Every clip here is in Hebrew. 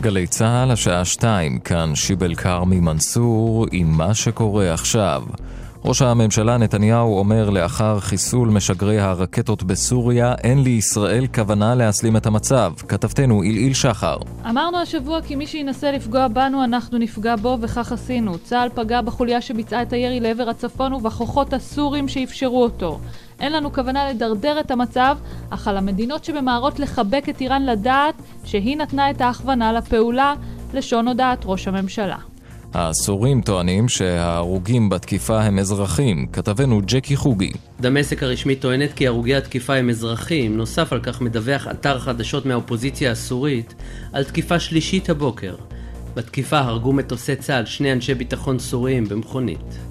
גלי צה"ל, השעה שתיים, כאן שיבל כרמי מנסור עם מה שקורה עכשיו. ראש הממשלה נתניהו אומר לאחר חיסול משגרי הרקטות בסוריה, אין לישראל כוונה להסלים את המצב. כתבתנו עילעיל שחר. אמרנו השבוע כי מי שינסה לפגוע בנו, אנחנו נפגע בו, וכך עשינו. צה"ל פגע בחוליה שביצעה את הירי לעבר הצפון ובכוחות הסורים שאפשרו אותו. אין לנו כוונה לדרדר את המצב, אך על המדינות שממהרות לחבק את איראן לדעת שהיא נתנה את ההכוונה לפעולה, לשון הודעת ראש הממשלה. הסורים טוענים שההרוגים בתקיפה הם אזרחים. כתבנו ג'קי חוגי. דמשק הרשמית טוענת כי הרוגי התקיפה הם אזרחים. נוסף על כך מדווח אתר חדשות מהאופוזיציה הסורית על תקיפה שלישית הבוקר. בתקיפה הרגו מטוסי צה"ל שני אנשי ביטחון סוריים במכונית.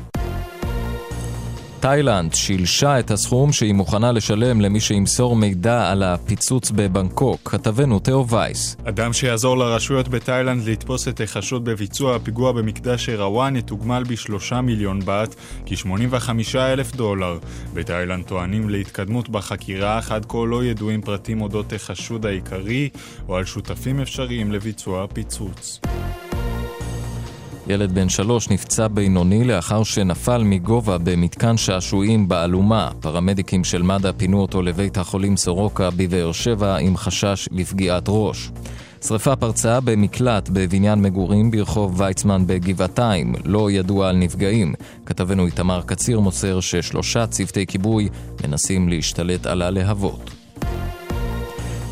תאילנד שילשה את הסכום שהיא מוכנה לשלם למי שימסור מידע על הפיצוץ בבנקוק. כתבנו תאו וייס. אדם שיעזור לרשויות בתאילנד לתפוס את החשוד בביצוע הפיגוע במקדש אירוואן יתוגמל בשלושה מיליון בת, כ-85 אלף דולר. בתאילנד טוענים להתקדמות בחקירה, אך עד כה לא ידועים פרטים אודות החשוד העיקרי או על שותפים אפשריים לביצוע הפיצוץ. ילד בן שלוש נפצע בינוני לאחר שנפל מגובה במתקן שעשועים באלומה. פרמדיקים של מד"א פינו אותו לבית החולים סורוקה בבאר שבע עם חשש לפגיעת ראש. שרפה פרצה במקלט בבניין מגורים ברחוב ויצמן בגבעתיים, לא ידוע על נפגעים. כתבנו איתמר קציר מוסר ששלושה צוותי כיבוי מנסים להשתלט על הלהבות.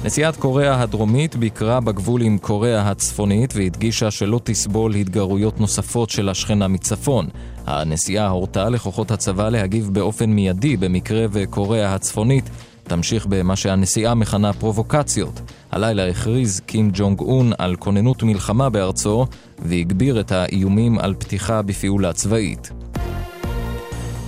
נשיאת קוריאה הדרומית ביקרה בגבול עם קוריאה הצפונית והדגישה שלא תסבול התגרויות נוספות של השכנה מצפון. הנשיאה הורתה לכוחות הצבא להגיב באופן מיידי במקרה וקוריאה הצפונית תמשיך במה שהנשיאה מכנה פרובוקציות. הלילה הכריז קים ג'ונג און על כוננות מלחמה בארצו והגביר את האיומים על פתיחה בפעולה צבאית.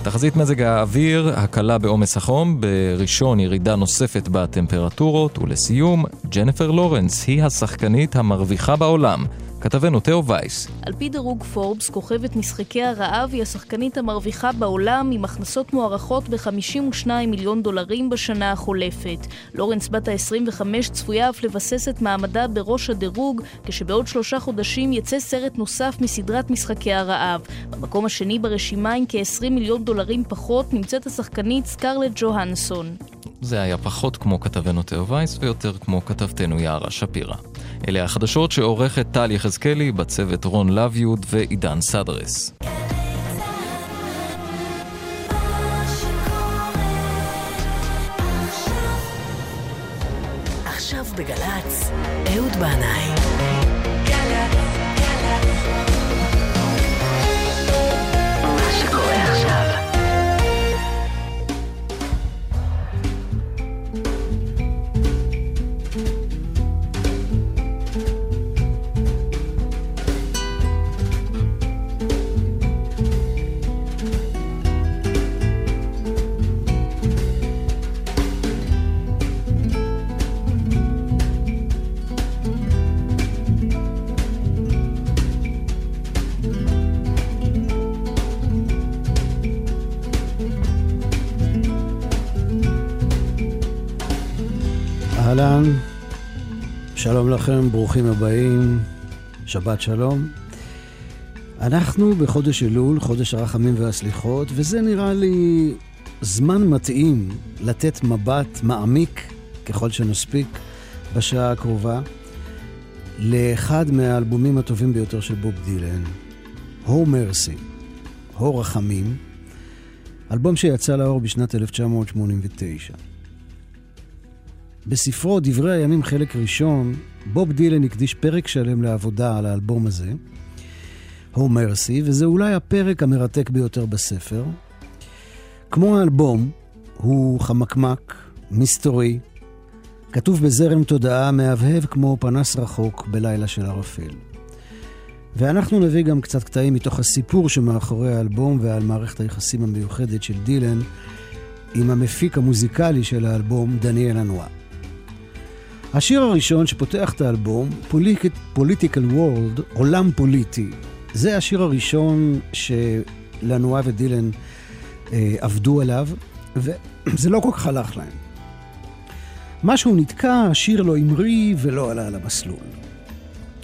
תחזית מזג האוויר, הקלה בעומס החום, בראשון ירידה נוספת בטמפרטורות, ולסיום, ג'נפר לורנס היא השחקנית המרוויחה בעולם. כתבנו תאו וייס. על פי דירוג פורבס, כוכבת משחקי הרעב היא השחקנית המרוויחה בעולם עם הכנסות מוערכות ב-52 מיליון דולרים בשנה החולפת. לורנס בת ה-25 צפויה אף לבסס את מעמדה בראש הדירוג, כשבעוד שלושה חודשים יצא סרט נוסף מסדרת משחקי הרעב. במקום השני ברשימה עם כ-20 מיליון דולרים פחות נמצאת השחקנית סקרלט ג'והנסון. זה היה פחות כמו כתבנו תאו וייס ויותר כמו כתבתנו יערה שפירא. אלה החדשות שעורכת טל יחזקאלי, בצוות רון לביוד ועידן סדרס. עכשיו בגל"צ, אהוד בנאי. אהלן, שלום לכם, ברוכים הבאים, שבת שלום. אנחנו בחודש אלול, חודש הרחמים והסליחות, וזה נראה לי זמן מתאים לתת מבט מעמיק, ככל שנספיק, בשעה הקרובה, לאחד מהאלבומים הטובים ביותר של בוב דילן, הו מרסי, הו רחמים, אלבום שיצא לאור בשנת 1989. בספרו דברי הימים חלק ראשון, בוב דילן הקדיש פרק שלם לעבודה על האלבום הזה, הו מרסי, וזה אולי הפרק המרתק ביותר בספר. כמו האלבום, הוא חמקמק, מסתורי, כתוב בזרם תודעה מהבהב כמו פנס רחוק בלילה של ערפל. ואנחנו נביא גם קצת קטעים מתוך הסיפור שמאחורי האלבום ועל מערכת היחסים המיוחדת של דילן עם המפיק המוזיקלי של האלבום, דניאל אנואר. השיר הראשון שפותח את האלבום, פוליטיקל וורלד, עולם פוליטי, זה השיר הראשון שלנועה ודילן אה, עבדו עליו, וזה לא כל כך הלך להם. משהו נתקע, השיר לא המריא ולא עלה על המסלול.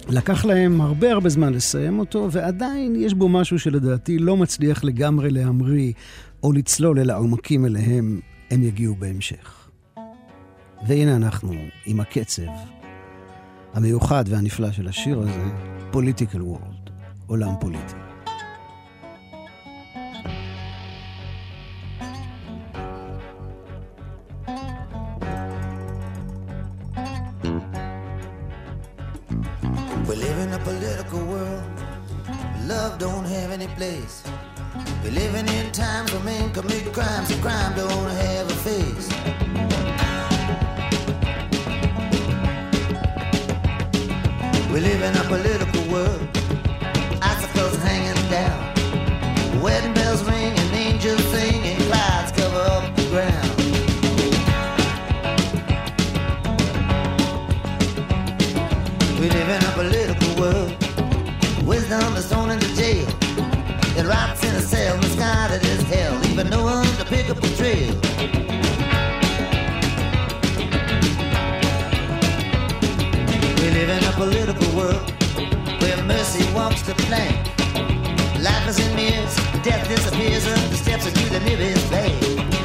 לקח להם הרבה הרבה זמן לסיים אותו, ועדיין יש בו משהו שלדעתי לא מצליח לגמרי להמריא או לצלול אל העומקים אליהם הם יגיעו בהמשך. והנה אנחנו עם הקצב המיוחד והנפלא של השיר הזה, Political World, עולם פוליטי. We live in a political world. Love don't have any place. We're living in times when men commit crimes and crime don't have a face. We live in a political world. Icicles hanging down. Wedding bells ring and angels sing and clouds cover up the ground. We live in a political world. Wisdom is thrown into jail. It rots in a cell, misguided as hell, leaving no one to pick up the trail. Political world where mercy walks the plank. Life is in mirrors, death disappears up the steps into the nearest bank.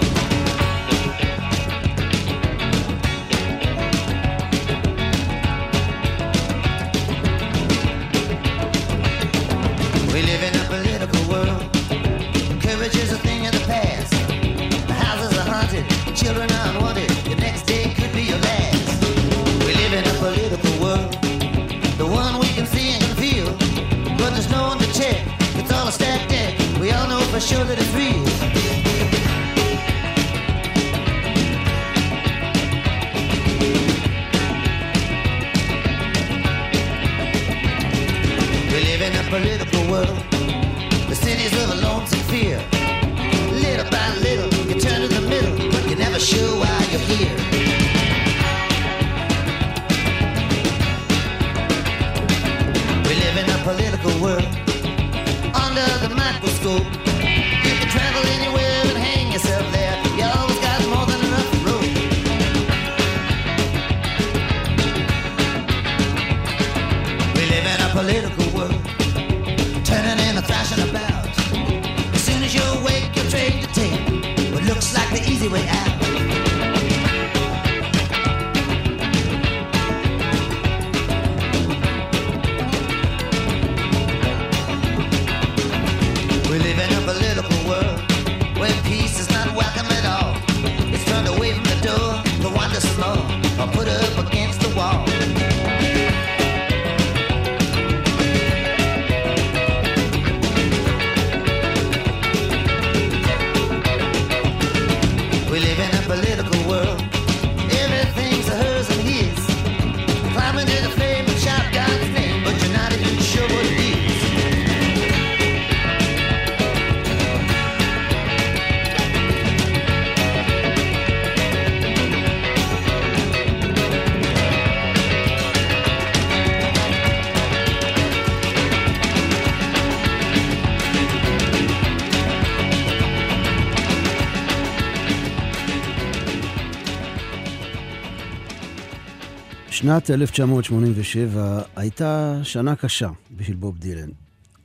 שנת 1987 הייתה שנה קשה בשביל בוב דילן.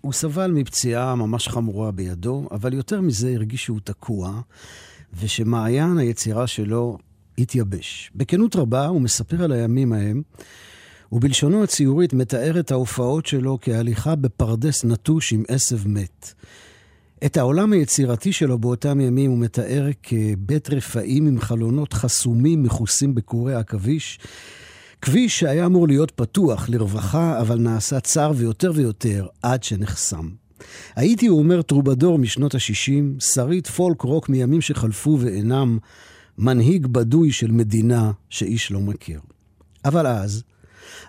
הוא סבל מפציעה ממש חמורה בידו, אבל יותר מזה הרגיש שהוא תקוע, ושמעיין היצירה שלו התייבש. בכנות רבה הוא מספר על הימים ההם, ובלשונו הציורית מתאר את ההופעות שלו כהליכה בפרדס נטוש עם עשב מת. את העולם היצירתי שלו באותם ימים הוא מתאר כבית רפאים עם חלונות חסומים מכוסים בקורי עכביש, כביש שהיה אמור להיות פתוח לרווחה, אבל נעשה צר ויותר ויותר עד שנחסם. הייתי, הוא אומר, טרובדור משנות ה-60, שריד פולק רוק מימים שחלפו ואינם, מנהיג בדוי של מדינה שאיש לא מכיר. אבל אז,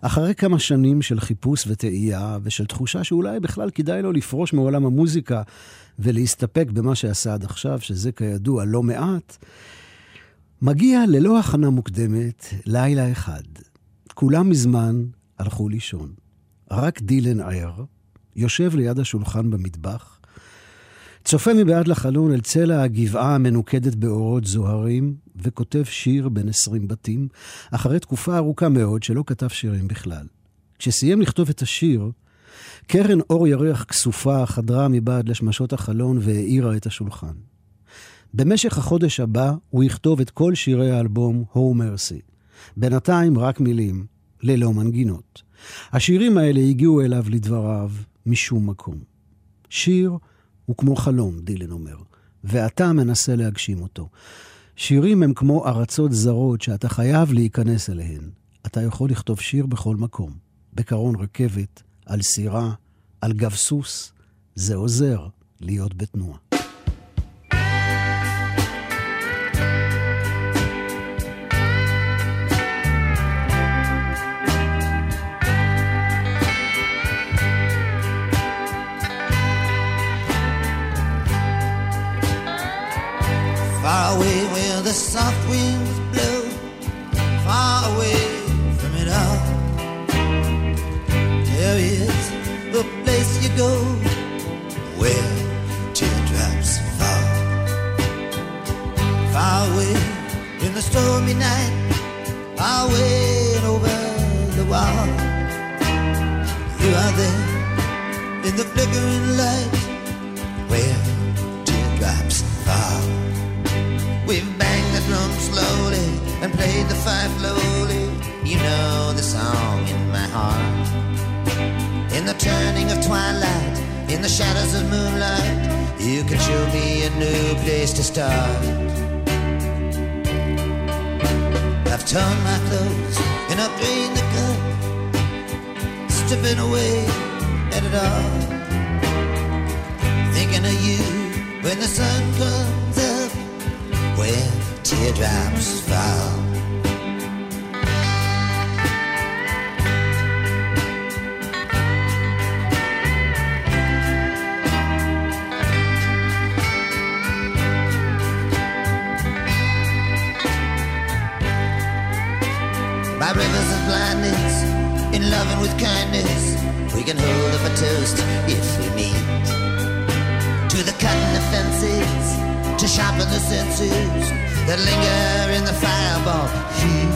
אחרי כמה שנים של חיפוש וטעייה, ושל תחושה שאולי בכלל כדאי לו לפרוש מעולם המוזיקה ולהסתפק במה שעשה עד עכשיו, שזה כידוע לא מעט, מגיע ללא הכנה מוקדמת לילה אחד. כולם מזמן הלכו לישון. רק דילן ער, יושב ליד השולחן במטבח, צופה מבעד לחלון אל צלע הגבעה המנוקדת באורות זוהרים, וכותב שיר בין עשרים בתים, אחרי תקופה ארוכה מאוד שלא כתב שירים בכלל. כשסיים לכתוב את השיר, קרן אור ירח כסופה חדרה מבעד לשמשות החלון והאירה את השולחן. במשך החודש הבא הוא יכתוב את כל שירי האלבום "הו מרסי". בינתיים רק מילים, ללא מנגינות. השירים האלה הגיעו אליו לדבריו משום מקום. שיר הוא כמו חלום, דילן אומר, ואתה מנסה להגשים אותו. שירים הם כמו ארצות זרות שאתה חייב להיכנס אליהן. אתה יכול לכתוב שיר בכל מקום, בקרון רכבת, על סירה, על גב סוס. זה עוזר להיות בתנועה. Far away where the soft winds blow, far away from it all. There is a place you go where teardrops fall. Far away in the stormy night, far away and over the wall. You are there in the flickering light where and played the fife lowly. You know the song in my heart. In the turning of twilight, in the shadows of moonlight, you can show me a new place to start. I've torn my clothes and I've drained the cup, stripping away at it all. Thinking of you when the sun comes up where teardrops fall. By rivers of blindness, in loving with kindness, we can hold up a toast if we meet. To the cutting of fences, sharpen the senses that linger in the fireball heat.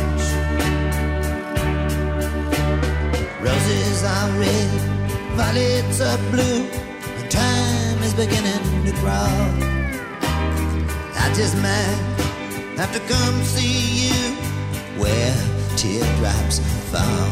Roses are red, violets are blue, and time is beginning to crawl. I just might have to come see you where teardrops fall.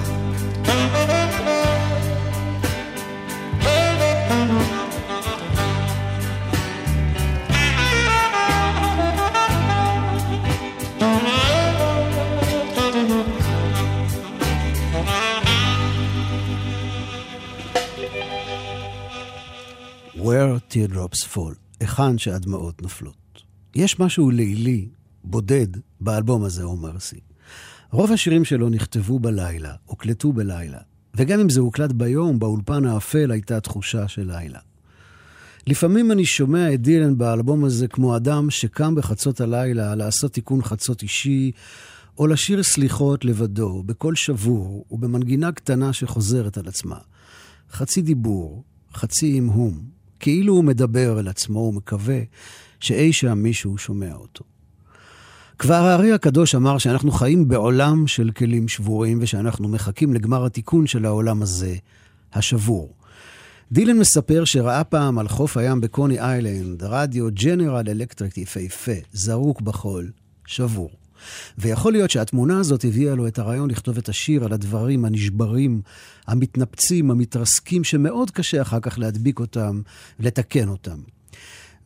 Where Teardrops Fall, היכן שהדמעות נופלות. יש משהו לילי, בודד, באלבום הזה, אומר סי. רוב השירים שלו נכתבו בלילה, הוקלטו בלילה, וגם אם זה הוקלט ביום, באולפן האפל הייתה תחושה של לילה. לפעמים אני שומע את דילן באלבום הזה כמו אדם שקם בחצות הלילה לעשות תיקון חצות אישי, או לשיר סליחות לבדו, בקול שבור ובמנגינה קטנה שחוזרת על עצמה. חצי דיבור, חצי המהום, כאילו הוא מדבר אל עצמו ומקווה שאי שם מישהו שומע אותו. כבר הארי הקדוש אמר שאנחנו חיים בעולם של כלים שבורים ושאנחנו מחכים לגמר התיקון של העולם הזה, השבור. דילן מספר שראה פעם על חוף הים בקוני איילנד רדיו ג'נרל אלקטריק יפהפה, זרוק בחול, שבור. ויכול להיות שהתמונה הזאת הביאה לו את הרעיון לכתוב את השיר על הדברים הנשברים, המתנפצים, המתרסקים, שמאוד קשה אחר כך להדביק אותם ולתקן אותם.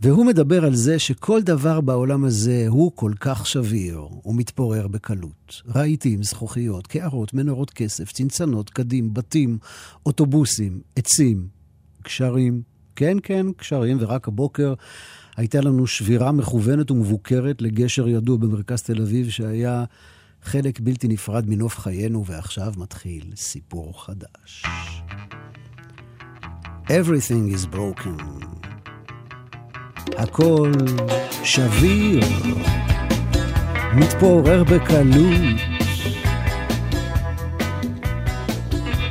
והוא מדבר על זה שכל דבר בעולם הזה הוא כל כך שביר ומתפורר בקלות. רהיטים, זכוכיות, קערות, מנורות כסף, צנצנות, קדים, בתים, אוטובוסים, עצים, גשרים. כן, כן, גשרים, ורק הבוקר הייתה לנו שבירה מכוונת ומבוקרת לגשר ידוע במרכז תל אביב, שהיה חלק בלתי נפרד מנוף חיינו, ועכשיו מתחיל סיפור חדש. Everything is broken. הכל שביר, מתפורר בקלות.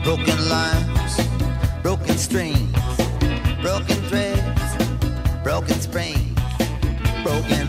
Broken lines, broken strings, broken broken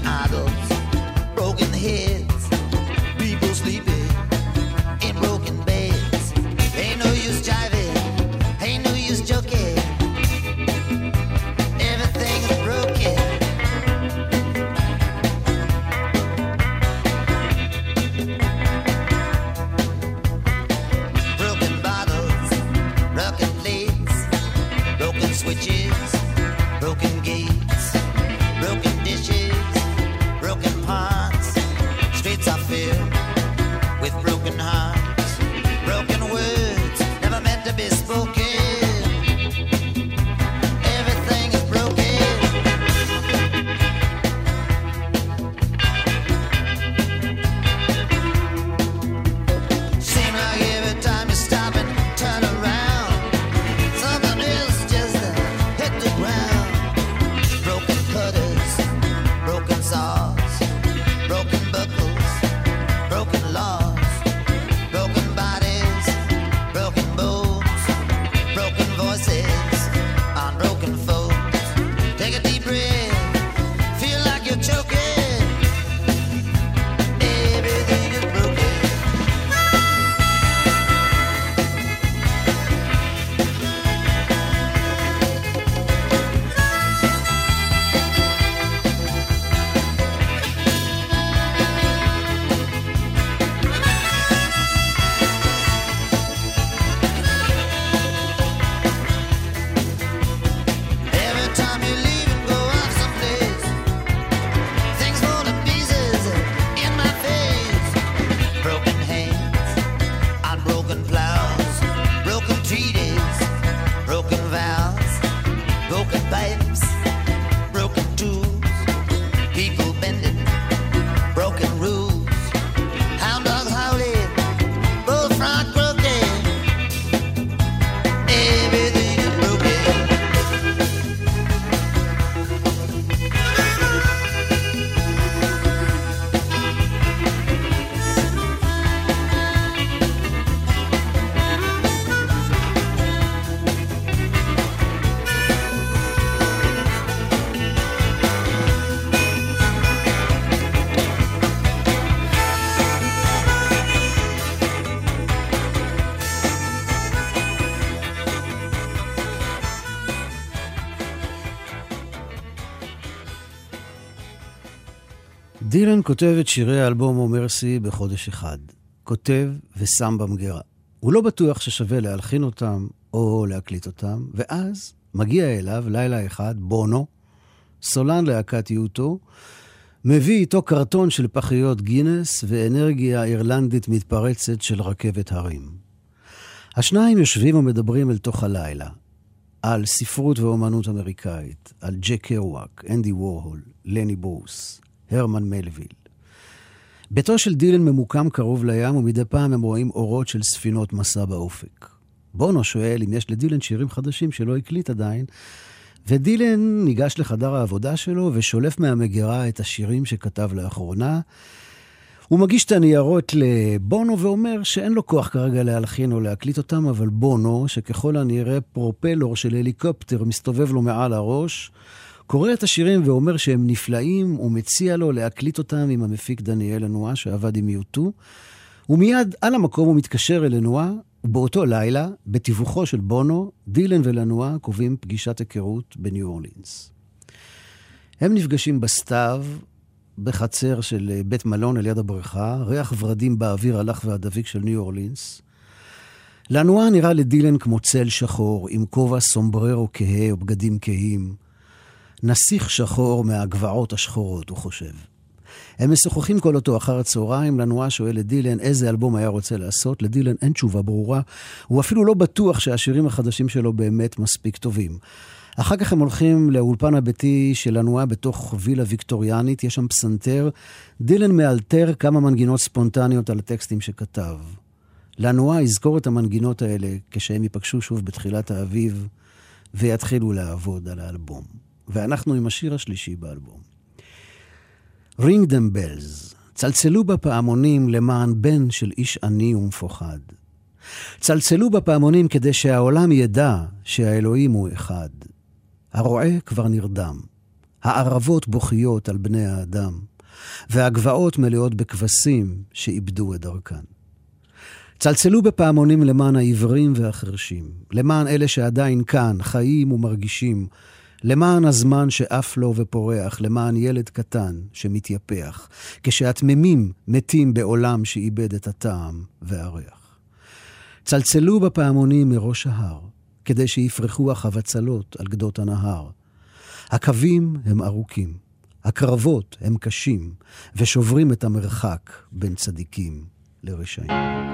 דילן כותב את שירי האלבום אומרסי בחודש אחד. כותב ושם במגירה. הוא לא בטוח ששווה להלחין אותם או להקליט אותם, ואז מגיע אליו לילה אחד בונו, סולן להקת יוטו, מביא איתו קרטון של פחיות גינס ואנרגיה אירלנדית מתפרצת של רכבת הרים. השניים יושבים ומדברים אל תוך הלילה, על ספרות ואומנות אמריקאית, על ג'ק קרוואק, אנדי וורהול, לני ברוס, הרמן מלוויל. ביתו של דילן ממוקם קרוב לים, ומדי פעם הם רואים אורות של ספינות מסע באופק. בונו שואל אם יש לדילן שירים חדשים שלא הקליט עדיין, ודילן ניגש לחדר העבודה שלו ושולף מהמגירה את השירים שכתב לאחרונה. הוא מגיש את הניירות לבונו ואומר שאין לו כוח כרגע להלחין או להקליט אותם, אבל בונו, שככל הנראה פרופלור של הליקופטר מסתובב לו מעל הראש, קורא את השירים ואומר שהם נפלאים, ומציע לו להקליט אותם עם המפיק דניאל לנועה, שעבד עם יוטו. ומיד על המקום הוא מתקשר אל לנועה, ובאותו לילה, בתיווכו של בונו, דילן ולנועה קובעים פגישת היכרות בניו אורלינס. הם נפגשים בסתיו, בחצר של בית מלון על יד הבריכה, ריח ורדים באוויר הלך והדביק של ניו אורלינס. לנועה נראה לדילן כמו צל שחור, עם כובע סומבררו כהה או בגדים כהים. נסיך שחור מהגבעות השחורות, הוא חושב. הם משוחחים כל אותו אחר הצהריים, לנועה שואל את דילן איזה אלבום היה רוצה לעשות, לדילן אין תשובה ברורה, הוא אפילו לא בטוח שהשירים החדשים שלו באמת מספיק טובים. אחר כך הם הולכים לאולפן הביתי של לנועה בתוך וילה ויקטוריאנית, יש שם פסנתר. דילן מאלתר כמה מנגינות ספונטניות על הטקסטים שכתב. לנועה יזכור את המנגינות האלה כשהם ייפגשו שוב בתחילת האביב ויתחילו לעבוד על האלבום. ואנחנו עם השיר השלישי באלבום. Ring them bells, צלצלו בפעמונים למען בן של איש עני ומפוחד. צלצלו בפעמונים כדי שהעולם ידע שהאלוהים הוא אחד. הרועה כבר נרדם, הערבות בוכיות על בני האדם, והגבעות מלאות בכבשים שאיבדו את דרכן. צלצלו בפעמונים למען העיוורים והחרשים, למען אלה שעדיין כאן, חיים ומרגישים, למען הזמן שעף לו ופורח, למען ילד קטן שמתייפח, כשהתממים מתים בעולם שאיבד את הטעם והריח. צלצלו בפעמונים מראש ההר, כדי שיפרחו החבצלות על גדות הנהר. הקווים הם ארוכים, הקרבות הם קשים, ושוברים את המרחק בין צדיקים לרשעים.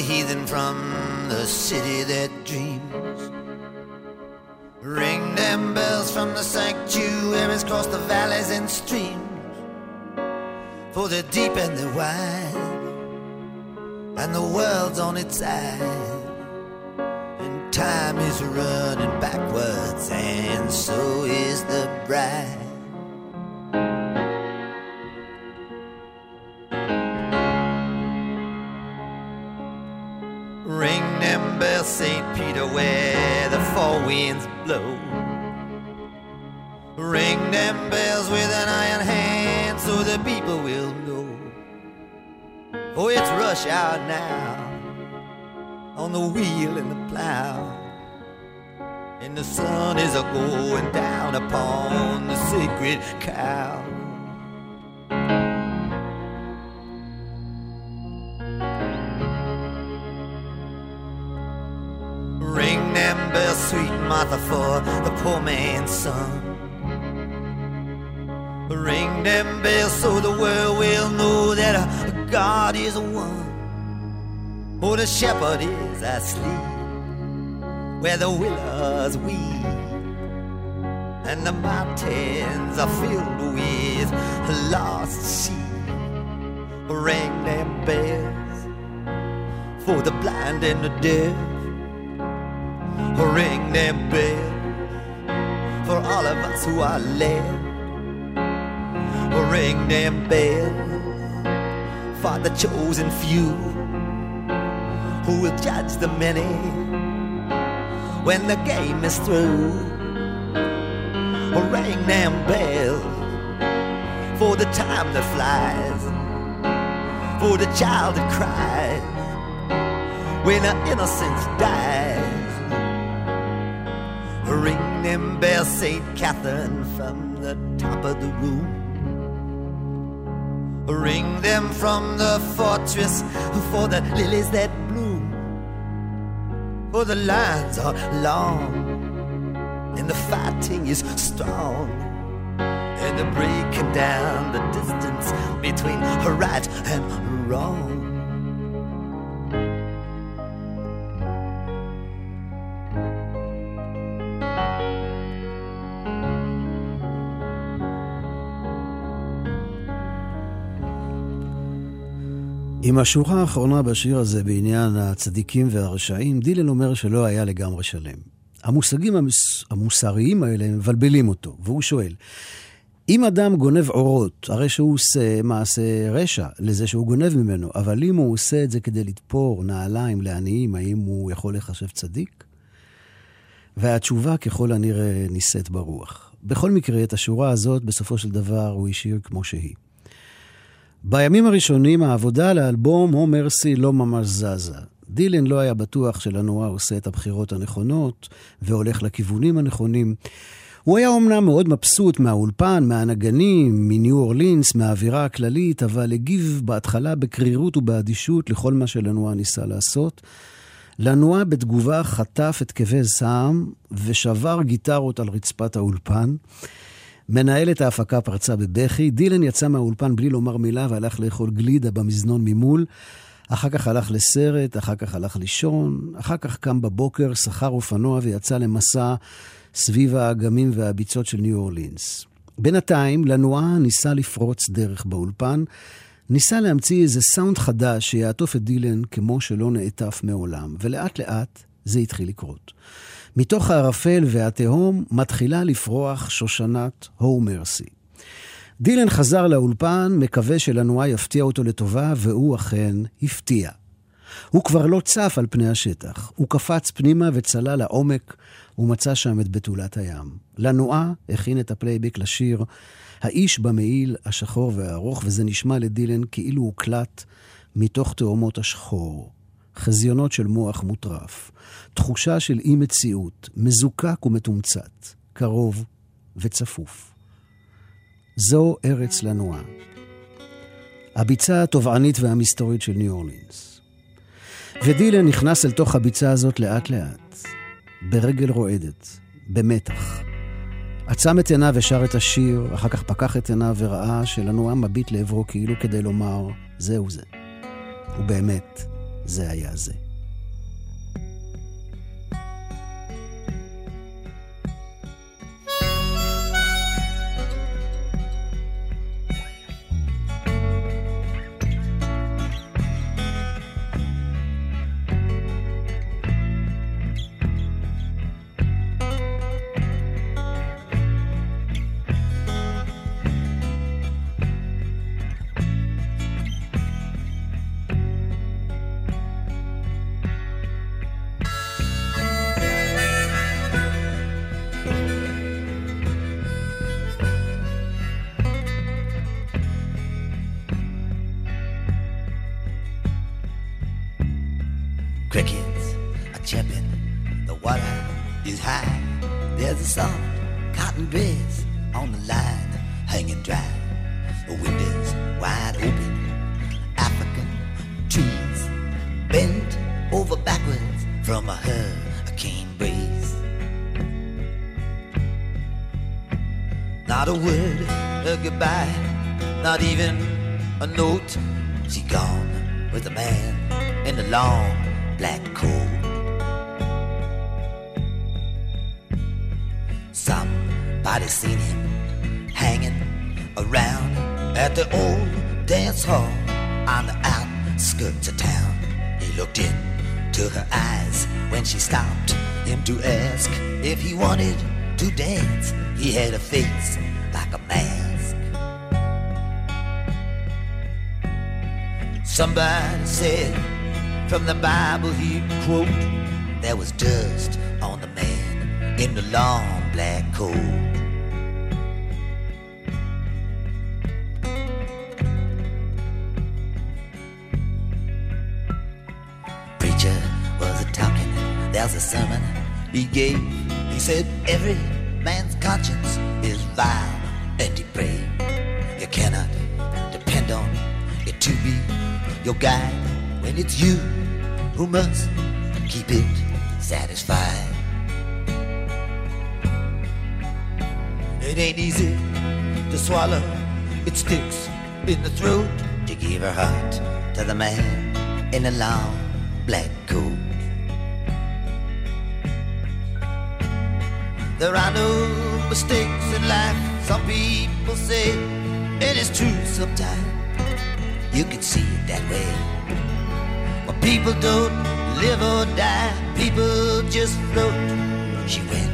Heathen from the city that dreams. Ring them bells from the sanctuaries across the valleys and streams. For the deep and the wide, and the world's on its side. And time is running backwards, and so is the bride. On the wheel and the plow. And the sun is a going down upon the sacred cow. Ring them bells, sweet Martha, for the poor man's son. Ring them bells so the world will know that God is one. Oh, the shepherd is asleep where the willows weep and the mountains are filled with lost sheep. Ring them bells for the blind and the deaf. Ring them bells for all of us who are left. Ring them bells for the chosen few who will judge the many when the game is through. Ring them bells for the time that flies, for the child that cries when her innocence dies. Ring them bells, St. Catherine, from the top of the room. Ring them from the fortress for the lilies that. For the lines are long and the fighting is strong. And they're breaking down the distance between right and wrong. עם השורה האחרונה בשיר הזה בעניין הצדיקים והרשעים, דילן אומר שלא היה לגמרי שלם. המושגים המוס... המוסריים האלה מבלבלים אותו, והוא שואל, אם אדם גונב אורות, הרי שהוא עושה מעשה רשע לזה שהוא גונב ממנו, אבל אם הוא עושה את זה כדי לתפור נעליים לעניים, האם הוא יכול לחשב צדיק? והתשובה ככל הנראה נישאת ברוח. בכל מקרה, את השורה הזאת, בסופו של דבר, הוא השאיר כמו שהיא. בימים הראשונים העבודה על האלבום הו מרסי לא ממש זזה. דילן לא היה בטוח שלנועה עושה את הבחירות הנכונות והולך לכיוונים הנכונים. הוא היה אומנם מאוד מבסוט מהאולפן, מהנגנים, מניו אורלינס, מהאווירה הכללית, אבל הגיב בהתחלה בקרירות ובאדישות לכל מה שלנועה ניסה לעשות. לנועה בתגובה חטף כבי זעם ושבר גיטרות על רצפת האולפן. מנהלת ההפקה פרצה בבכי, דילן יצא מהאולפן בלי לומר מילה והלך לאכול גלידה במזנון ממול. אחר כך הלך לסרט, אחר כך הלך לישון, אחר כך קם בבוקר, שכר אופנוע ויצא למסע סביב האגמים והביצות של ניו אורלינס. בינתיים, לנועה ניסה לפרוץ דרך באולפן, ניסה להמציא איזה סאונד חדש שיעטוף את דילן כמו שלא נעטף מעולם, ולאט לאט זה התחיל לקרות. מתוך הערפל והתהום מתחילה לפרוח שושנת Oh Mercy. דילן חזר לאולפן, מקווה שלנואה יפתיע אותו לטובה, והוא אכן הפתיע. הוא כבר לא צף על פני השטח. הוא קפץ פנימה וצלל לעומק, ומצא שם את בתולת הים. לנואה הכין את הפלייבק לשיר "האיש במעיל השחור והארוך", וזה נשמע לדילן כאילו הוקלט מתוך תהומות השחור. חזיונות של מוח מוטרף. תחושה של אי מציאות, מזוקק ומתומצת, קרוב וצפוף. זו ארץ לנועה. הביצה התובענית והמסתורית של ניו אורלינס. ודילן נכנס אל תוך הביצה הזאת לאט-לאט, ברגל רועדת, במתח. עצם את עיניו ושר את השיר, אחר כך פקח את עיניו וראה שלנועה מביט לעברו כאילו כדי לומר, זהו זה. ובאמת, זה היה זה. High. There's a soft cotton dress on the line, hanging dry. The windows wide open, African trees bent over backwards from a hurricane breeze. Not a word of goodbye, not even a note. She gone with a man in the long black cold. Somebody seen him hanging around at the old dance hall on the outskirts of town. He looked into her eyes when she stopped him to ask if he wanted to dance. He had a face like a mask. Somebody said from the Bible he'd quote, there was dust on the man in the long black coat. Gave. He said, Every man's conscience is vile and depraved. You cannot depend on it to be your guide when it's you who must keep it satisfied. It ain't easy to swallow, it sticks in the throat to give her heart to the man in a long black coat. There are no mistakes in life, some people say, it is true sometimes. You can see it that way. But people don't live or die, people just float. She went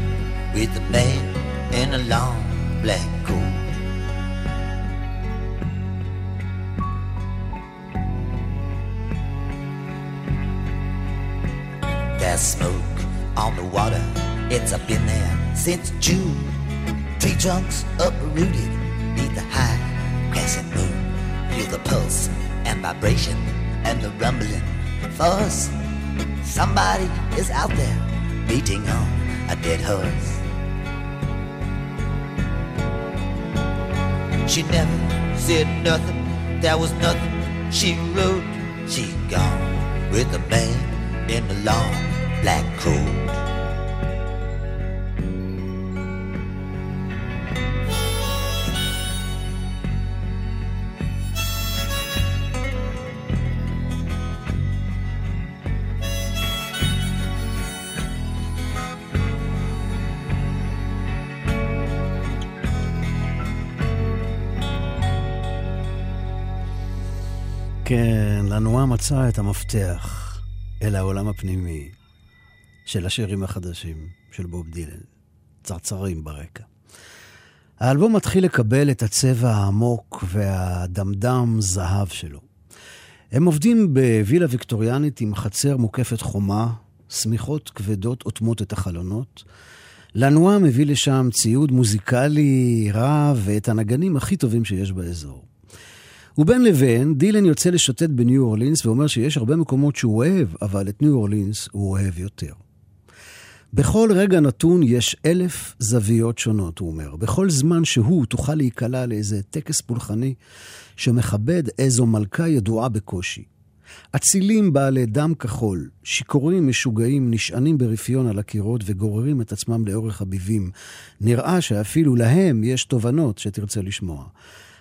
with the man in a long black coat. There's smoke on the water, it's up in there since June. Tree trunks uprooted neath the high crescent moon. Feel the pulse and vibration and the rumbling force. Somebody is out there beating on a dead horse. She never said nothing, there was nothing she wrote. She gone with a man in a long black coat. כן, לנועה מצא את המפתח אל העולם הפנימי של השירים החדשים של בוב דילן. צרצרים ברקע. האלבום מתחיל לקבל את הצבע העמוק והדמדם זהב שלו. הם עובדים בווילה ויקטוריאנית עם חצר מוקפת חומה, שמיכות כבדות אוטמות את החלונות. לנועה מביא לשם ציוד מוזיקלי רב ואת הנגנים הכי טובים שיש באזור. ובין לבין, דילן יוצא לשוטט בניו אורלינס ואומר שיש הרבה מקומות שהוא אוהב, אבל את ניו אורלינס הוא אוהב יותר. בכל רגע נתון יש אלף זוויות שונות, הוא אומר. בכל זמן שהוא תוכל להיקלע לאיזה טקס פולחני שמכבד איזו מלכה ידועה בקושי. אצילים בעלי דם כחול, שיכורים משוגעים, נשענים ברפיון על הקירות וגוררים את עצמם לאורך הביבים. נראה שאפילו להם יש תובנות שתרצה לשמוע.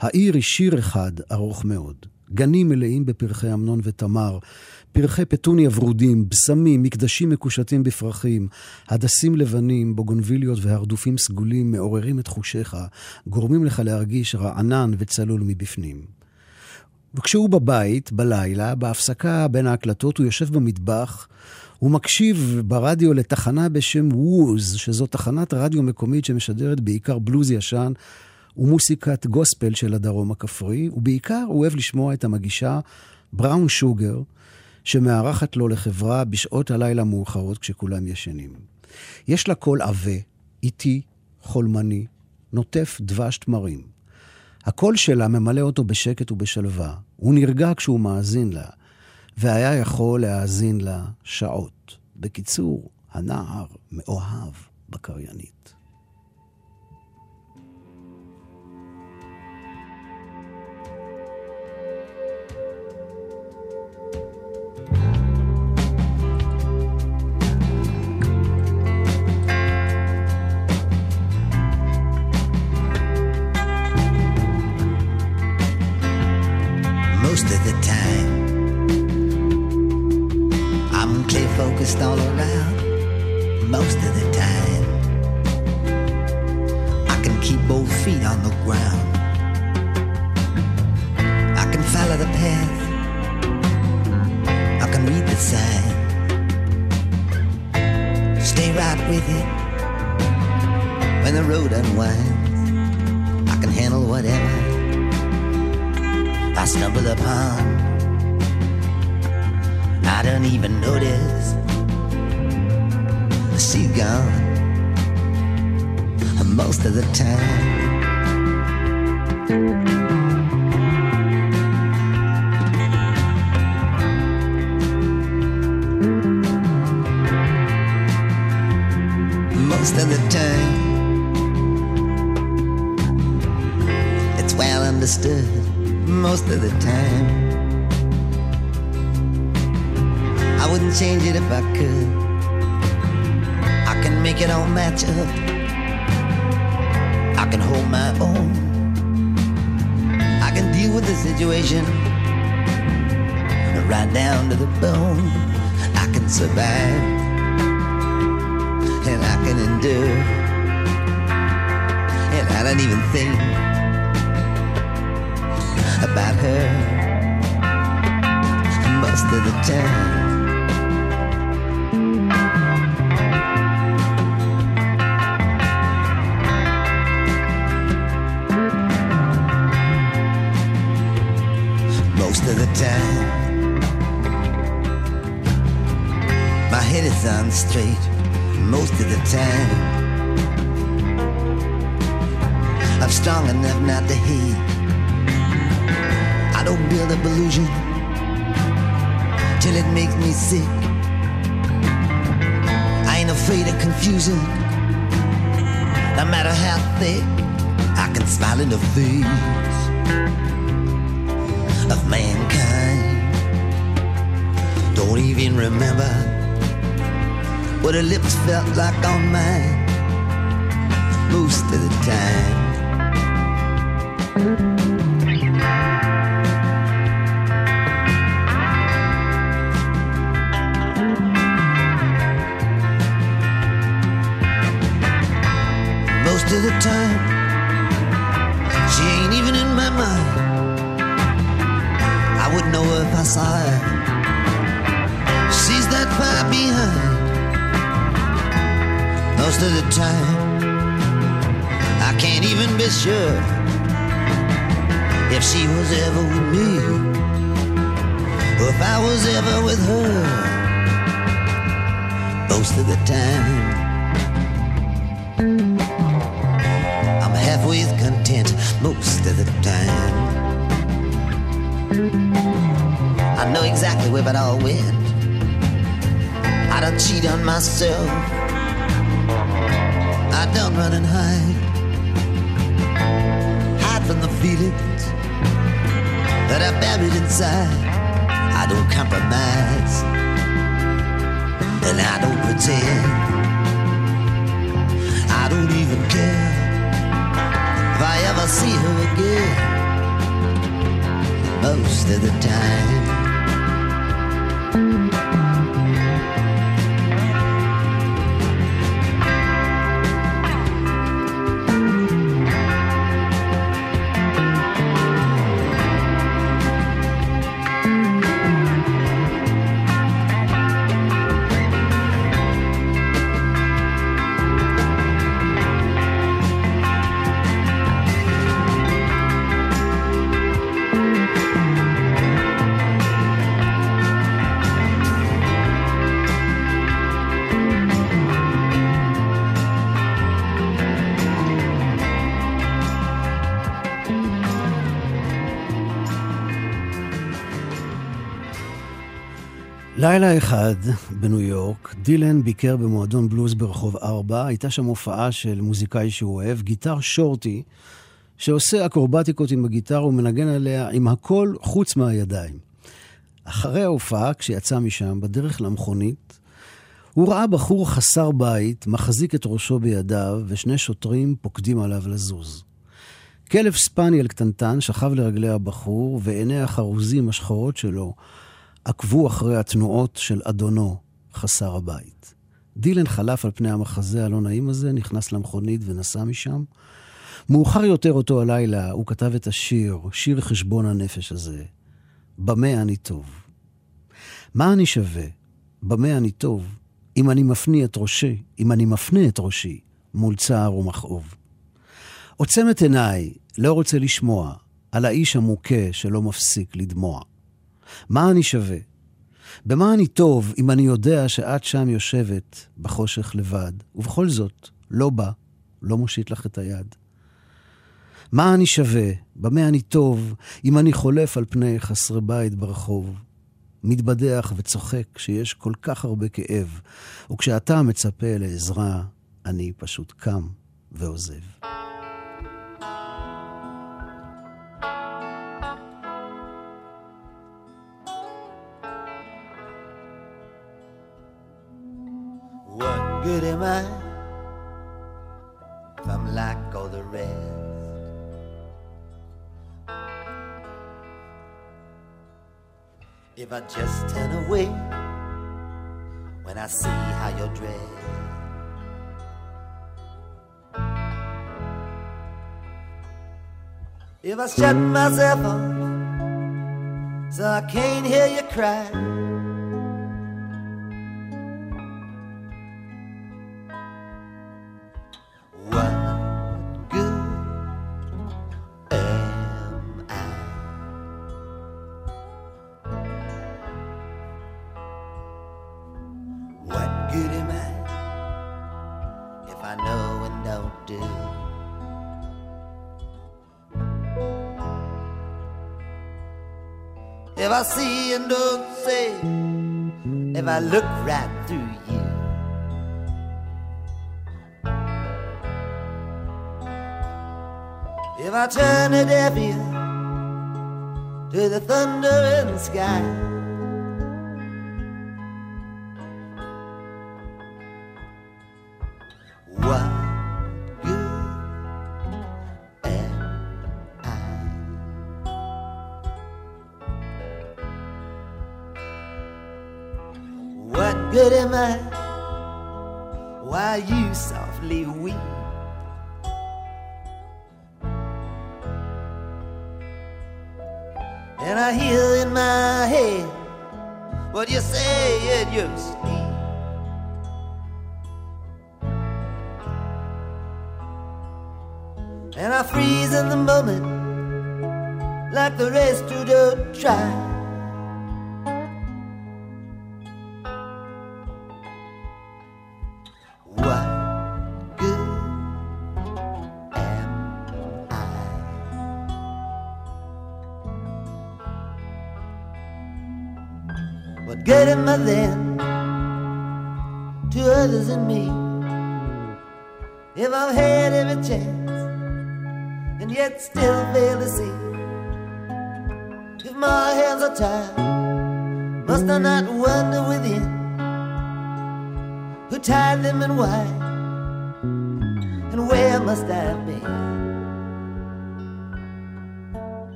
העיר היא שיר אחד ארוך מאוד. גנים מלאים בפרחי אמנון ותמר, פרחי פטוניה ורודים, בשמים, מקדשים מקושטים בפרחים, הדסים לבנים, בוגונביליות והרדופים סגולים מעוררים את חושיך, גורמים לך להרגיש רענן וצלול מבפנים. וכשהוא בבית, בלילה, בהפסקה בין ההקלטות, הוא יושב במטבח, הוא מקשיב ברדיו לתחנה בשם ווז, שזו תחנת רדיו מקומית שמשדרת בעיקר בלוז ישן ומוסיקת גוספל של הדרום הכפרי, ובעיקר הוא אוהב לשמוע את המגישה בראון שוגר, שמארחת לו לחברה בשעות הלילה המאוחרות כשכולם ישנים. יש לה קול עבה, איטי, חולמני, נוטף דבש תמרים. הקול שלה ממלא אותו בשקט ובשלווה. הוא נרגע כשהוא מאזין לה, והיה יכול להאזין לה שעות. בקיצור, הנער מאוהב בקריינית. Most of the time. I'm clear focused all around most of the time. I can keep both feet on the ground. I can follow the path. I can read the sign. Stay right with it when the road unwinds. I stumble upon. I don't even notice the sea gone most of the time. Most of the time, it's well understood. Most of the time, I wouldn't change it if I could. I can make it all match up. I can hold my own. I can deal with the situation right down to the bone. I can survive and I can endure. And I don't even think her most of the time. most of the time. My head is on straight most of the time. I'm strong enough not to hate. I don't build up illusion till it makes me sick. I ain't afraid of confusion. No matter how thick, I can smile in the face of mankind. Don't even remember what her lips felt like on mine most of the time. Was ever with me or if I was ever with her. If I ever see her again most of the time. לילה אחד בניו יורק, דילן ביקר במועדון בלוז ברחוב 4, הייתה שם הופעה של מוזיקאי שהוא אוהב, גיטר שורטי, שעושה אקרובטיקות עם הגיטרה ומנגן עליה עם הכל חוץ מהידיים. אחרי ההופעה, כשיצא משם, בדרך למכונית, הוא ראה בחור חסר בית, מחזיק את ראשו בידיו, ושני שוטרים פוקדים עליו לזוז. כלב ספניאל קטנטן שכב לרגלי הבחור, ועיני החרוזים השחורות שלו עקבו אחרי התנועות של אדונו, חסר הבית. דילן חלף על פני המחזה הלא נעים הזה, נכנס למכונית ונסע משם. מאוחר יותר אותו הלילה הוא כתב את השיר, שיר חשבון הנפש הזה, במה אני טוב. מה אני שווה? במה אני טוב? אם אני מפנה את ראשי, אם אני מפנה את ראשי מול צער ומכאוב. עוצם את עיניי, לא רוצה לשמוע, על האיש המוכה שלא מפסיק לדמוע. מה אני שווה? במה אני טוב אם אני יודע שאת שם יושבת בחושך לבד, ובכל זאת, לא בא, לא מושיט לך את היד? מה אני שווה? במה אני טוב אם אני חולף על פני חסרי בית ברחוב? מתבדח וצוחק כשיש כל כך הרבה כאב, וכשאתה מצפה לעזרה, אני פשוט קם ועוזב. Good am I if I'm like all the rest? If I just turn away when I see how you're dressed. If I shut myself off so I can't hear you cry. I see and don't say if I look right through you. If I turn a deaf ear to the thunder in the sky. Good am I? Why you softly weep? And I hear in my head what you say in your sleep. And I freeze in the moment like the rest who don't try.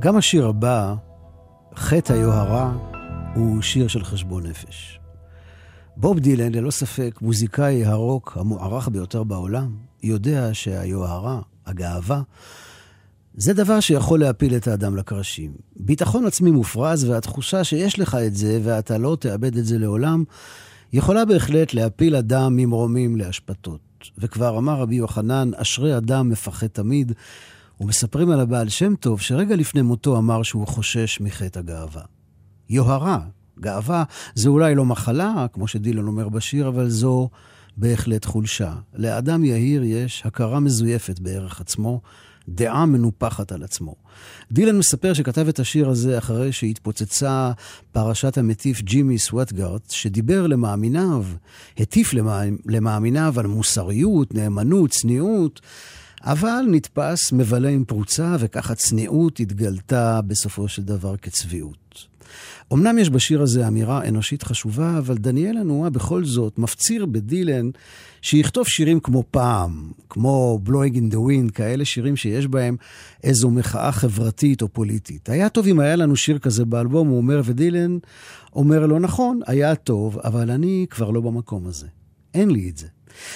גם השיר הבא, חטא היוהרה, הוא שיר של חשבון נפש. בוב דילן, ללא ספק, מוזיקאי הרוק המוערך ביותר בעולם, יודע שהיוהרה, הגאווה, זה דבר שיכול להפיל את האדם לקרשים. ביטחון עצמי מופרז והתחושה שיש לך את זה ואתה לא תאבד את זה לעולם, יכולה בהחלט להפיל אדם ממרומים לאשפתות. וכבר אמר רבי יוחנן, אשרי אדם מפחד תמיד, ומספרים על הבעל שם טוב שרגע לפני מותו אמר שהוא חושש מחטא הגאווה. יוהרה, גאווה, זה אולי לא מחלה, כמו שדילון אומר בשיר, אבל זו בהחלט חולשה. לאדם יהיר יש הכרה מזויפת בערך עצמו, דעה מנופחת על עצמו. דילן מספר שכתב את השיר הזה אחרי שהתפוצצה פרשת המטיף ג'ימי סוואטגארט, שדיבר למאמיניו, הטיף למאמיניו על מוסריות, נאמנות, צניעות, אבל נתפס מבלה עם פרוצה, וכך הצניעות התגלתה בסופו של דבר כצביעות. אמנם יש בשיר הזה אמירה אנושית חשובה, אבל דניאל הנועה בכל זאת מפציר בדילן שיכתוב שירים כמו פעם, כמו Blowing in the Wind, כאלה שירים שיש בהם איזו מחאה חברתית או פוליטית. היה טוב אם היה לנו שיר כזה באלבום, הוא אומר, ודילן אומר לו, נכון, היה טוב, אבל אני כבר לא במקום הזה. אין לי את זה.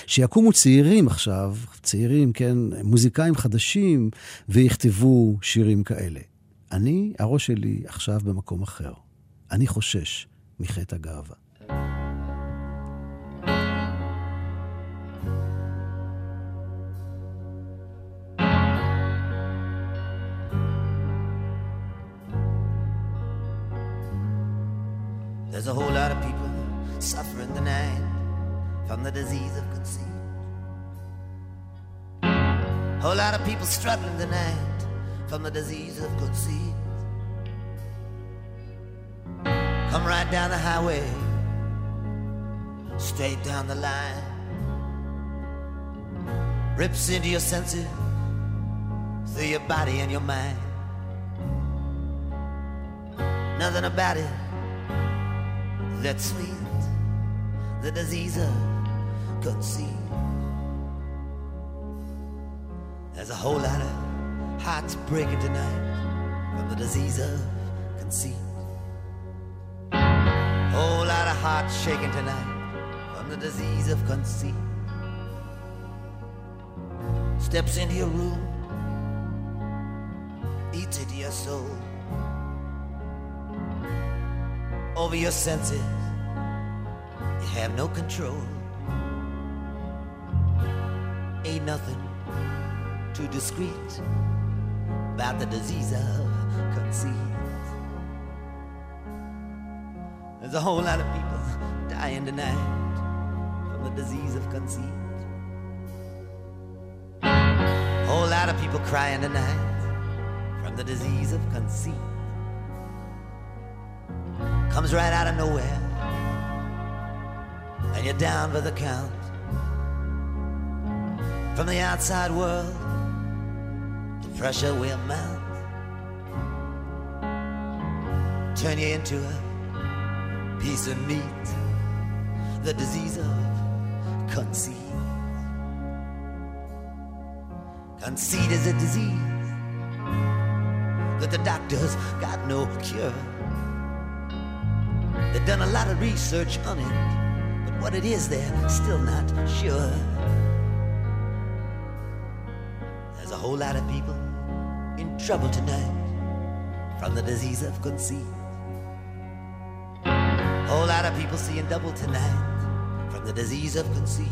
שיקומו צעירים עכשיו, צעירים, כן, מוזיקאים חדשים, ויכתבו שירים כאלה. אני, הראש שלי עכשיו במקום אחר. אני חושש מחטא הגאווה. Whole lot of people struggling tonight from the disease of conceit. Come right down the highway, straight down the line. Rips into your senses, through your body and your mind. Nothing about it that's sweet, the disease of conceit. There's a whole lot of hearts breaking tonight from the disease of conceit. Whole lot of hearts shaking tonight from the disease of conceit. Steps into your room, eats into your soul. Over your senses, you have no control. Ain't nothing too discreet about the disease of conceit. There's a whole lot of people dying tonight from the disease of conceit. A whole lot of people crying tonight from the disease of conceit. Comes right out of nowhere, and you're down for the count. From the outside world, pressure will melt, Turn you into a piece of meat, the disease of conceit. Conceit is a disease that the doctors got no cure. They've done a lot of research on it, but what it is, they're still not sure. There's a whole lot of people trouble tonight from the disease of conceit. Whole lot of people seeing double tonight from the disease of conceit.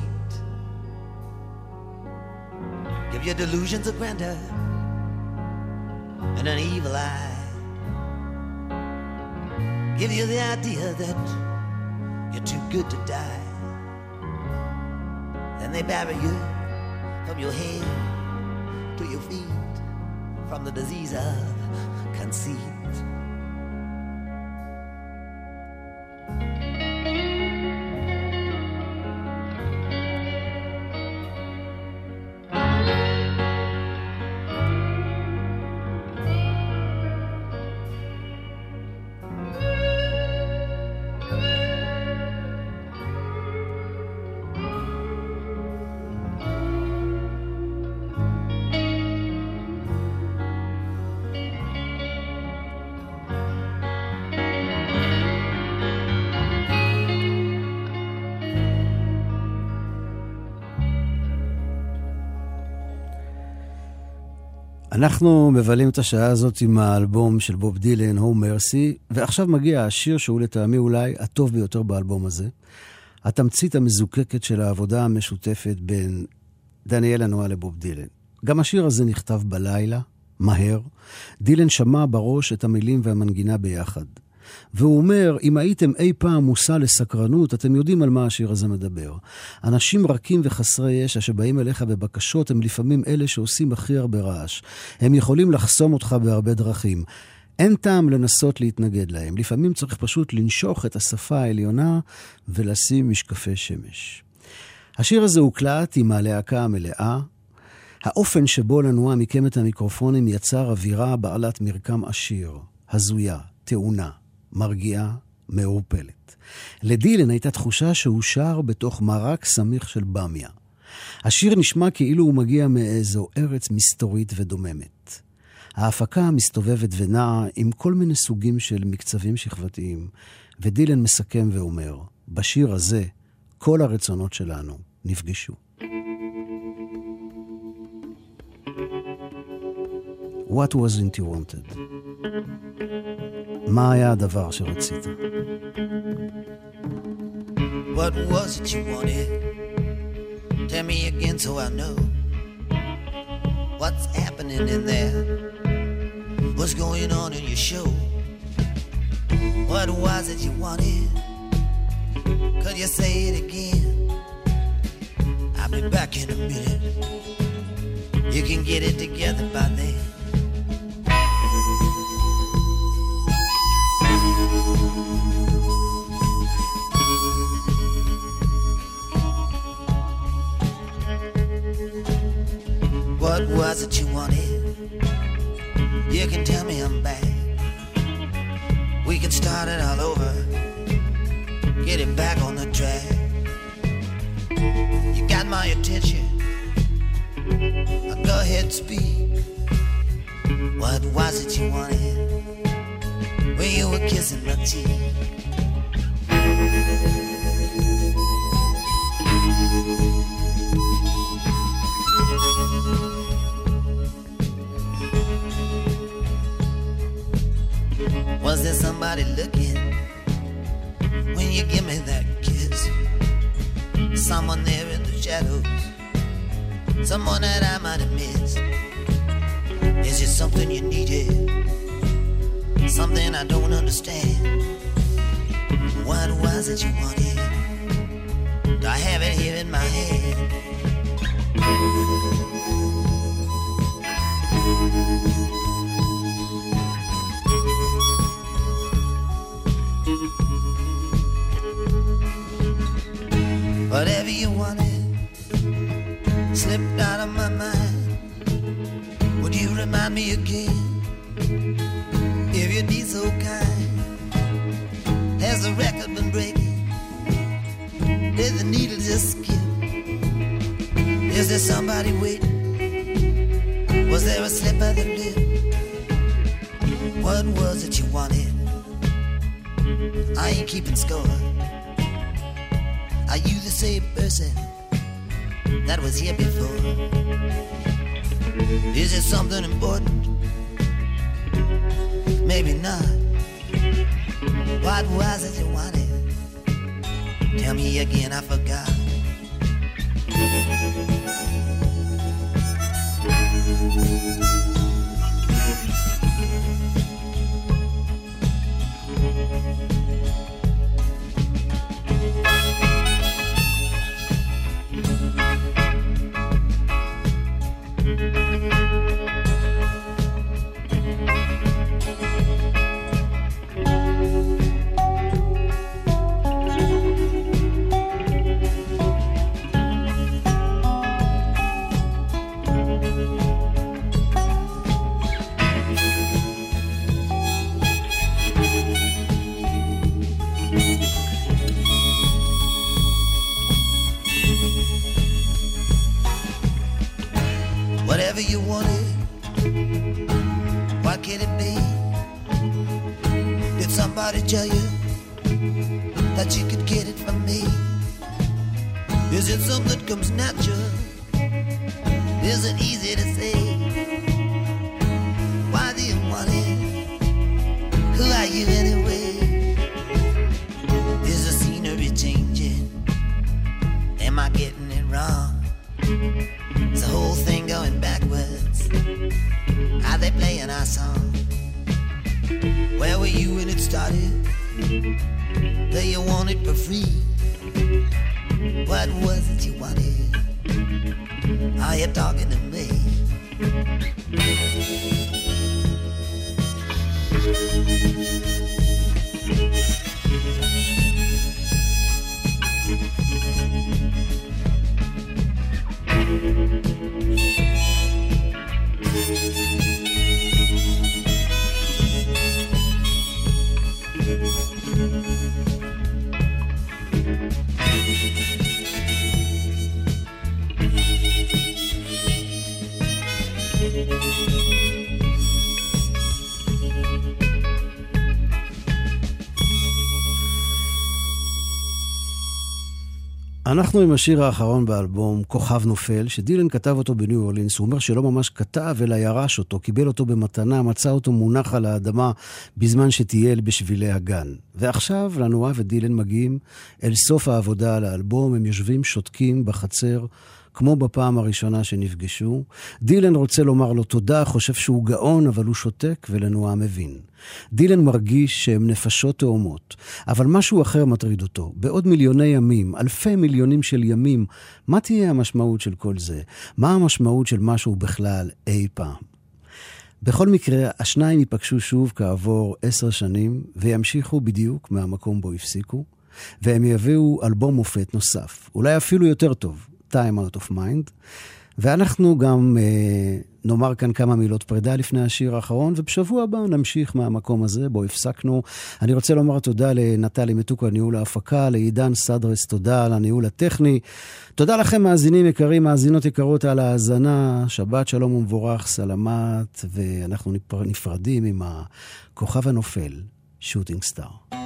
Give your delusions a grandeur and an evil eye. Give you the idea that you're too good to die. Then they bury you from your head to your feet from the disease of conceit. אנחנו מבלים את השעה הזאת עם האלבום של בוב דילן, הו מרסי, ועכשיו מגיע השיר שהוא לטעמי אולי הטוב ביותר באלבום הזה. התמצית המזוקקת של העבודה המשותפת בין דניאל הנועה לבוב דילן. גם השיר הזה נכתב בלילה, מהר. דילן שמע בראש את המילים והמנגינה ביחד. והוא אומר, אם הייתם אי פעם מושא לסקרנות, אתם יודעים על מה השיר הזה מדבר. אנשים רכים וחסרי ישע שבאים אליך בבקשות, הם לפעמים אלה שעושים הכי הרבה רעש. הם יכולים לחסום אותך בהרבה דרכים. אין טעם לנסות להתנגד להם. לפעמים צריך פשוט לנשוך את השפה העליונה ולשים משקפי שמש. השיר הזה הוקלט עם הלהקה המלאה. האופן שבו לנוע מיקם את המיקרופונים יצר אווירה בעלת מרקם עשיר, הזויה, טעונה, מרגיעה, מעורפלת. לדילן הייתה תחושה שהוא שר בתוך מרק סמיך של במיה. השיר נשמע כאילו הוא מגיע מאיזו ארץ מסתורית ודוממת. ההפקה מסתובבת ונעה עם כל מיני סוגים של מקצבים שכבתיים, ודילן מסכם ואומר, בשיר הזה כל הרצונות שלנו נפגשו. What wasn't you wanted? מה היה הדבר שרצית? What was it you wanted? Tell me again so I know what's happening in there. What's going on in your show? What was it you wanted? Could you say it again? I'll be back in a minute. You can get it together by then. was it you wanted? You can tell me I'm back. We can start it all over. Get it back on the track. You got my attention. Now Go ahead, speak. What was it you wanted? When you were kissing my cheek. Whatever you wanted slipped out of my mind. Would you remind me again? If you'd be so kind. Has the record been breaking? Did the needle just skip? Is there somebody waiting? Was there a slip of the lip? What was it you wanted? I ain't keeping score. Are you the same person that was here before? Is it something important? Maybe not. What was it you wanted? Tell me again, I forgot. Whatever for free? What was it you wanted? Are you talking to me? אנחנו עם השיר האחרון באלבום, כוכב נופל, שדילן כתב אותו בניו אורלינס. הוא אומר שלא ממש כתב, אלא ירש אותו, קיבל אותו במתנה, מצא אותו מונח על האדמה בזמן שטייל בשבילי הגן. ועכשיו לנועה ודילן מגיעים אל סוף העבודה על האלבום, הם יושבים שותקים בחצר. כמו בפעם הראשונה שנפגשו. דילן רוצה לומר לו תודה, חושב שהוא גאון, אבל הוא שותק ולנועה מבין. דילן מרגיש שהם נפשות תאומות, אבל משהו אחר מטריד אותו. בעוד מיליוני ימים, אלפי מיליונים של ימים, מה תהיה המשמעות של כל זה? מה המשמעות של משהו בכלל אי פעם? בכל מקרה, השניים ייפגשו שוב כעבור עשר שנים, וימשיכו בדיוק מהמקום בו הפסיקו, והם יביאו אלבום מופת נוסף, אולי אפילו יותר טוב, Time Out of Mind. ואנחנו גם אה, נאמר כאן כמה מילות פרידה לפני השיר האחרון, ובשבוע הבא נמשיך מהמקום הזה בו הפסקנו. אני רוצה לומר תודה לנטלי מתוקו על ניהול ההפקה, לעידן סדרס, תודה על הניהול הטכני. תודה לכם, מאזינים יקרים, מאזינות יקרות, על ההאזנה. שבת שלום ומבורך, סלמת, ואנחנו נפרדים עם הכוכב הנופל, שוטינג סטאר.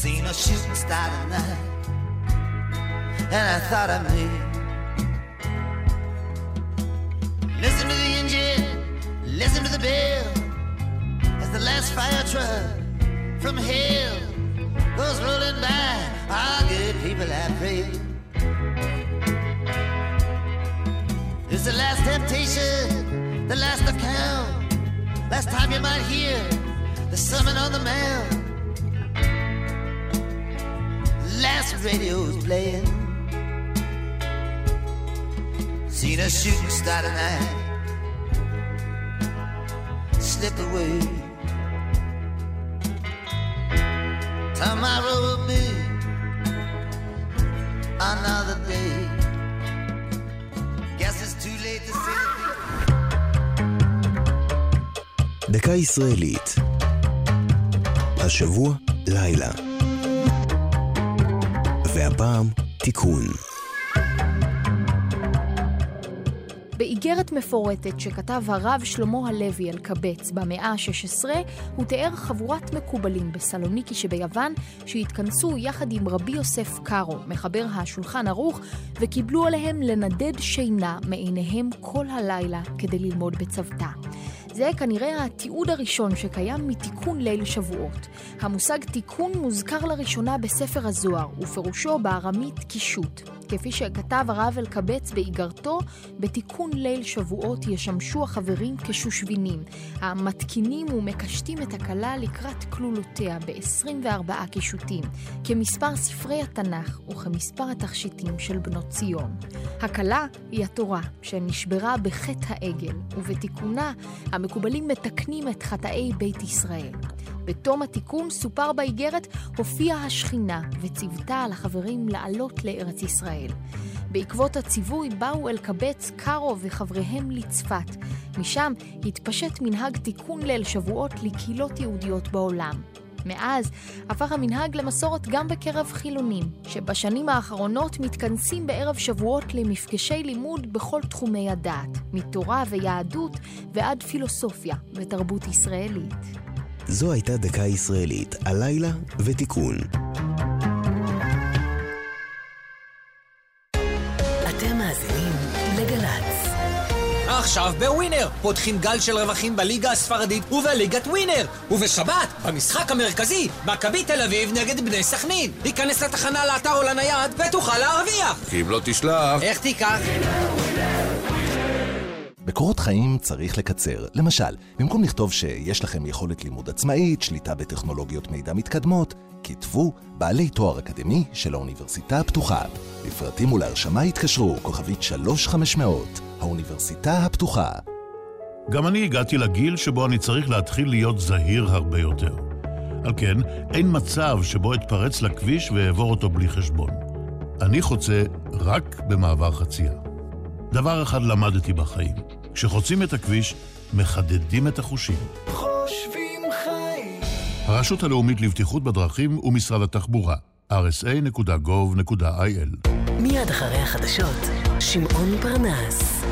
Seen a shooting star tonight, and I thought of me. Listen to the engine, listen to the bell as the last fire truck from hell goes rolling by. Our good people, I pray. It's the last temptation, the last account. Last time you might hear the sermon on the mount. Last radio's playing. Seen a shooting star tonight slip away. Tomorrow will be another day. Guess it's too late to say דקה ישראלית. השבוע לילה. והפעם תיקון. באיגרת מפורטת שכתב הרב שלמה הלוי על קבץ במאה ה-16, הוא תיאר חבורת מקובלים בסלוניקי שביוון, שהתכנסו יחד עם רבי יוסף קארו, מחבר השולחן ערוך, וקיבלו עליהם לנדד שינה מעיניהם כל הלילה כדי ללמוד בצוותא. זה כנראה התיעוד הראשון שקיים מתיקון ליל שבועות. המושג תיקון מוזכר לראשונה בספר הזוהר, ופירושו בארמית קישוט. כפי שכתב הרב אלקבץ באיגרתו, בתיקון ליל שבועות ישמשו החברים כשושבינים, המתקינים ומקשטים את הכלה לקראת כלולותיה ב-24 קישוטים, כמספר ספרי התנ"ך וכמספר התכשיטים של בנות ציון. הכלה היא התורה, שנשברה בחטא העגל, ובתיקונה המקובלים מתקנים את חטאי בית ישראל. בתום התיקון סופר באיגרת הופיעה השכינה וציוותה על החברים לעלות לארץ ישראל. בעקבות הציווי באו אלקבץ, קארו וחבריהם לצפת. משם התפשט מנהג תיקון ליל שבועות לקהילות יהודיות בעולם. מאז הפך המנהג למסורת גם בקרב חילונים, שבשנים האחרונות מתכנסים בערב שבועות למפגשי לימוד בכל תחומי הדעת, מתורה ויהדות ועד פילוסופיה ותרבות ישראלית. זו הייתה דקה ישראלית, הלילה ותיקון. עכשיו בווינר, פותחים גל של רווחים בליגה הספרדית ובליגת ווינר. ובשבת, במשחק המרכזי, מכבי תל אביב נגד בני סכנין. היכנס לתחנה, לאתר או לנייד ותוכל להרוויח. כי אם לא תשלח... איך תיקח? בקורות חיים צריך לקצר. למשל, במקום לכתוב שיש לכם יכולת לימוד עצמאית, שליטה בטכנולוגיות מידע מתקדמות, כתבו בעלי תואר אקדמי של האוניברסיטה הפתוחה. לפרטים ולהרשמה התקשרו, כוכבית 3500, האוניברסיטה הפתוחה. גם אני הגעתי לגיל שבו אני צריך להתחיל להיות זהיר הרבה יותר. על כן, אין מצב שבו אתפרץ לכביש ואעבור אותו בלי חשבון. אני חוצה רק במעבר חצייה. דבר אחד למדתי בחיים, כשחוצים את הכביש, מחדדים את החושים. חושבים חיים. הרשות הלאומית לבטיחות בדרכים ומשרד התחבורה, rsa.gov.il מיד אחרי החדשות, שמעון פרנס.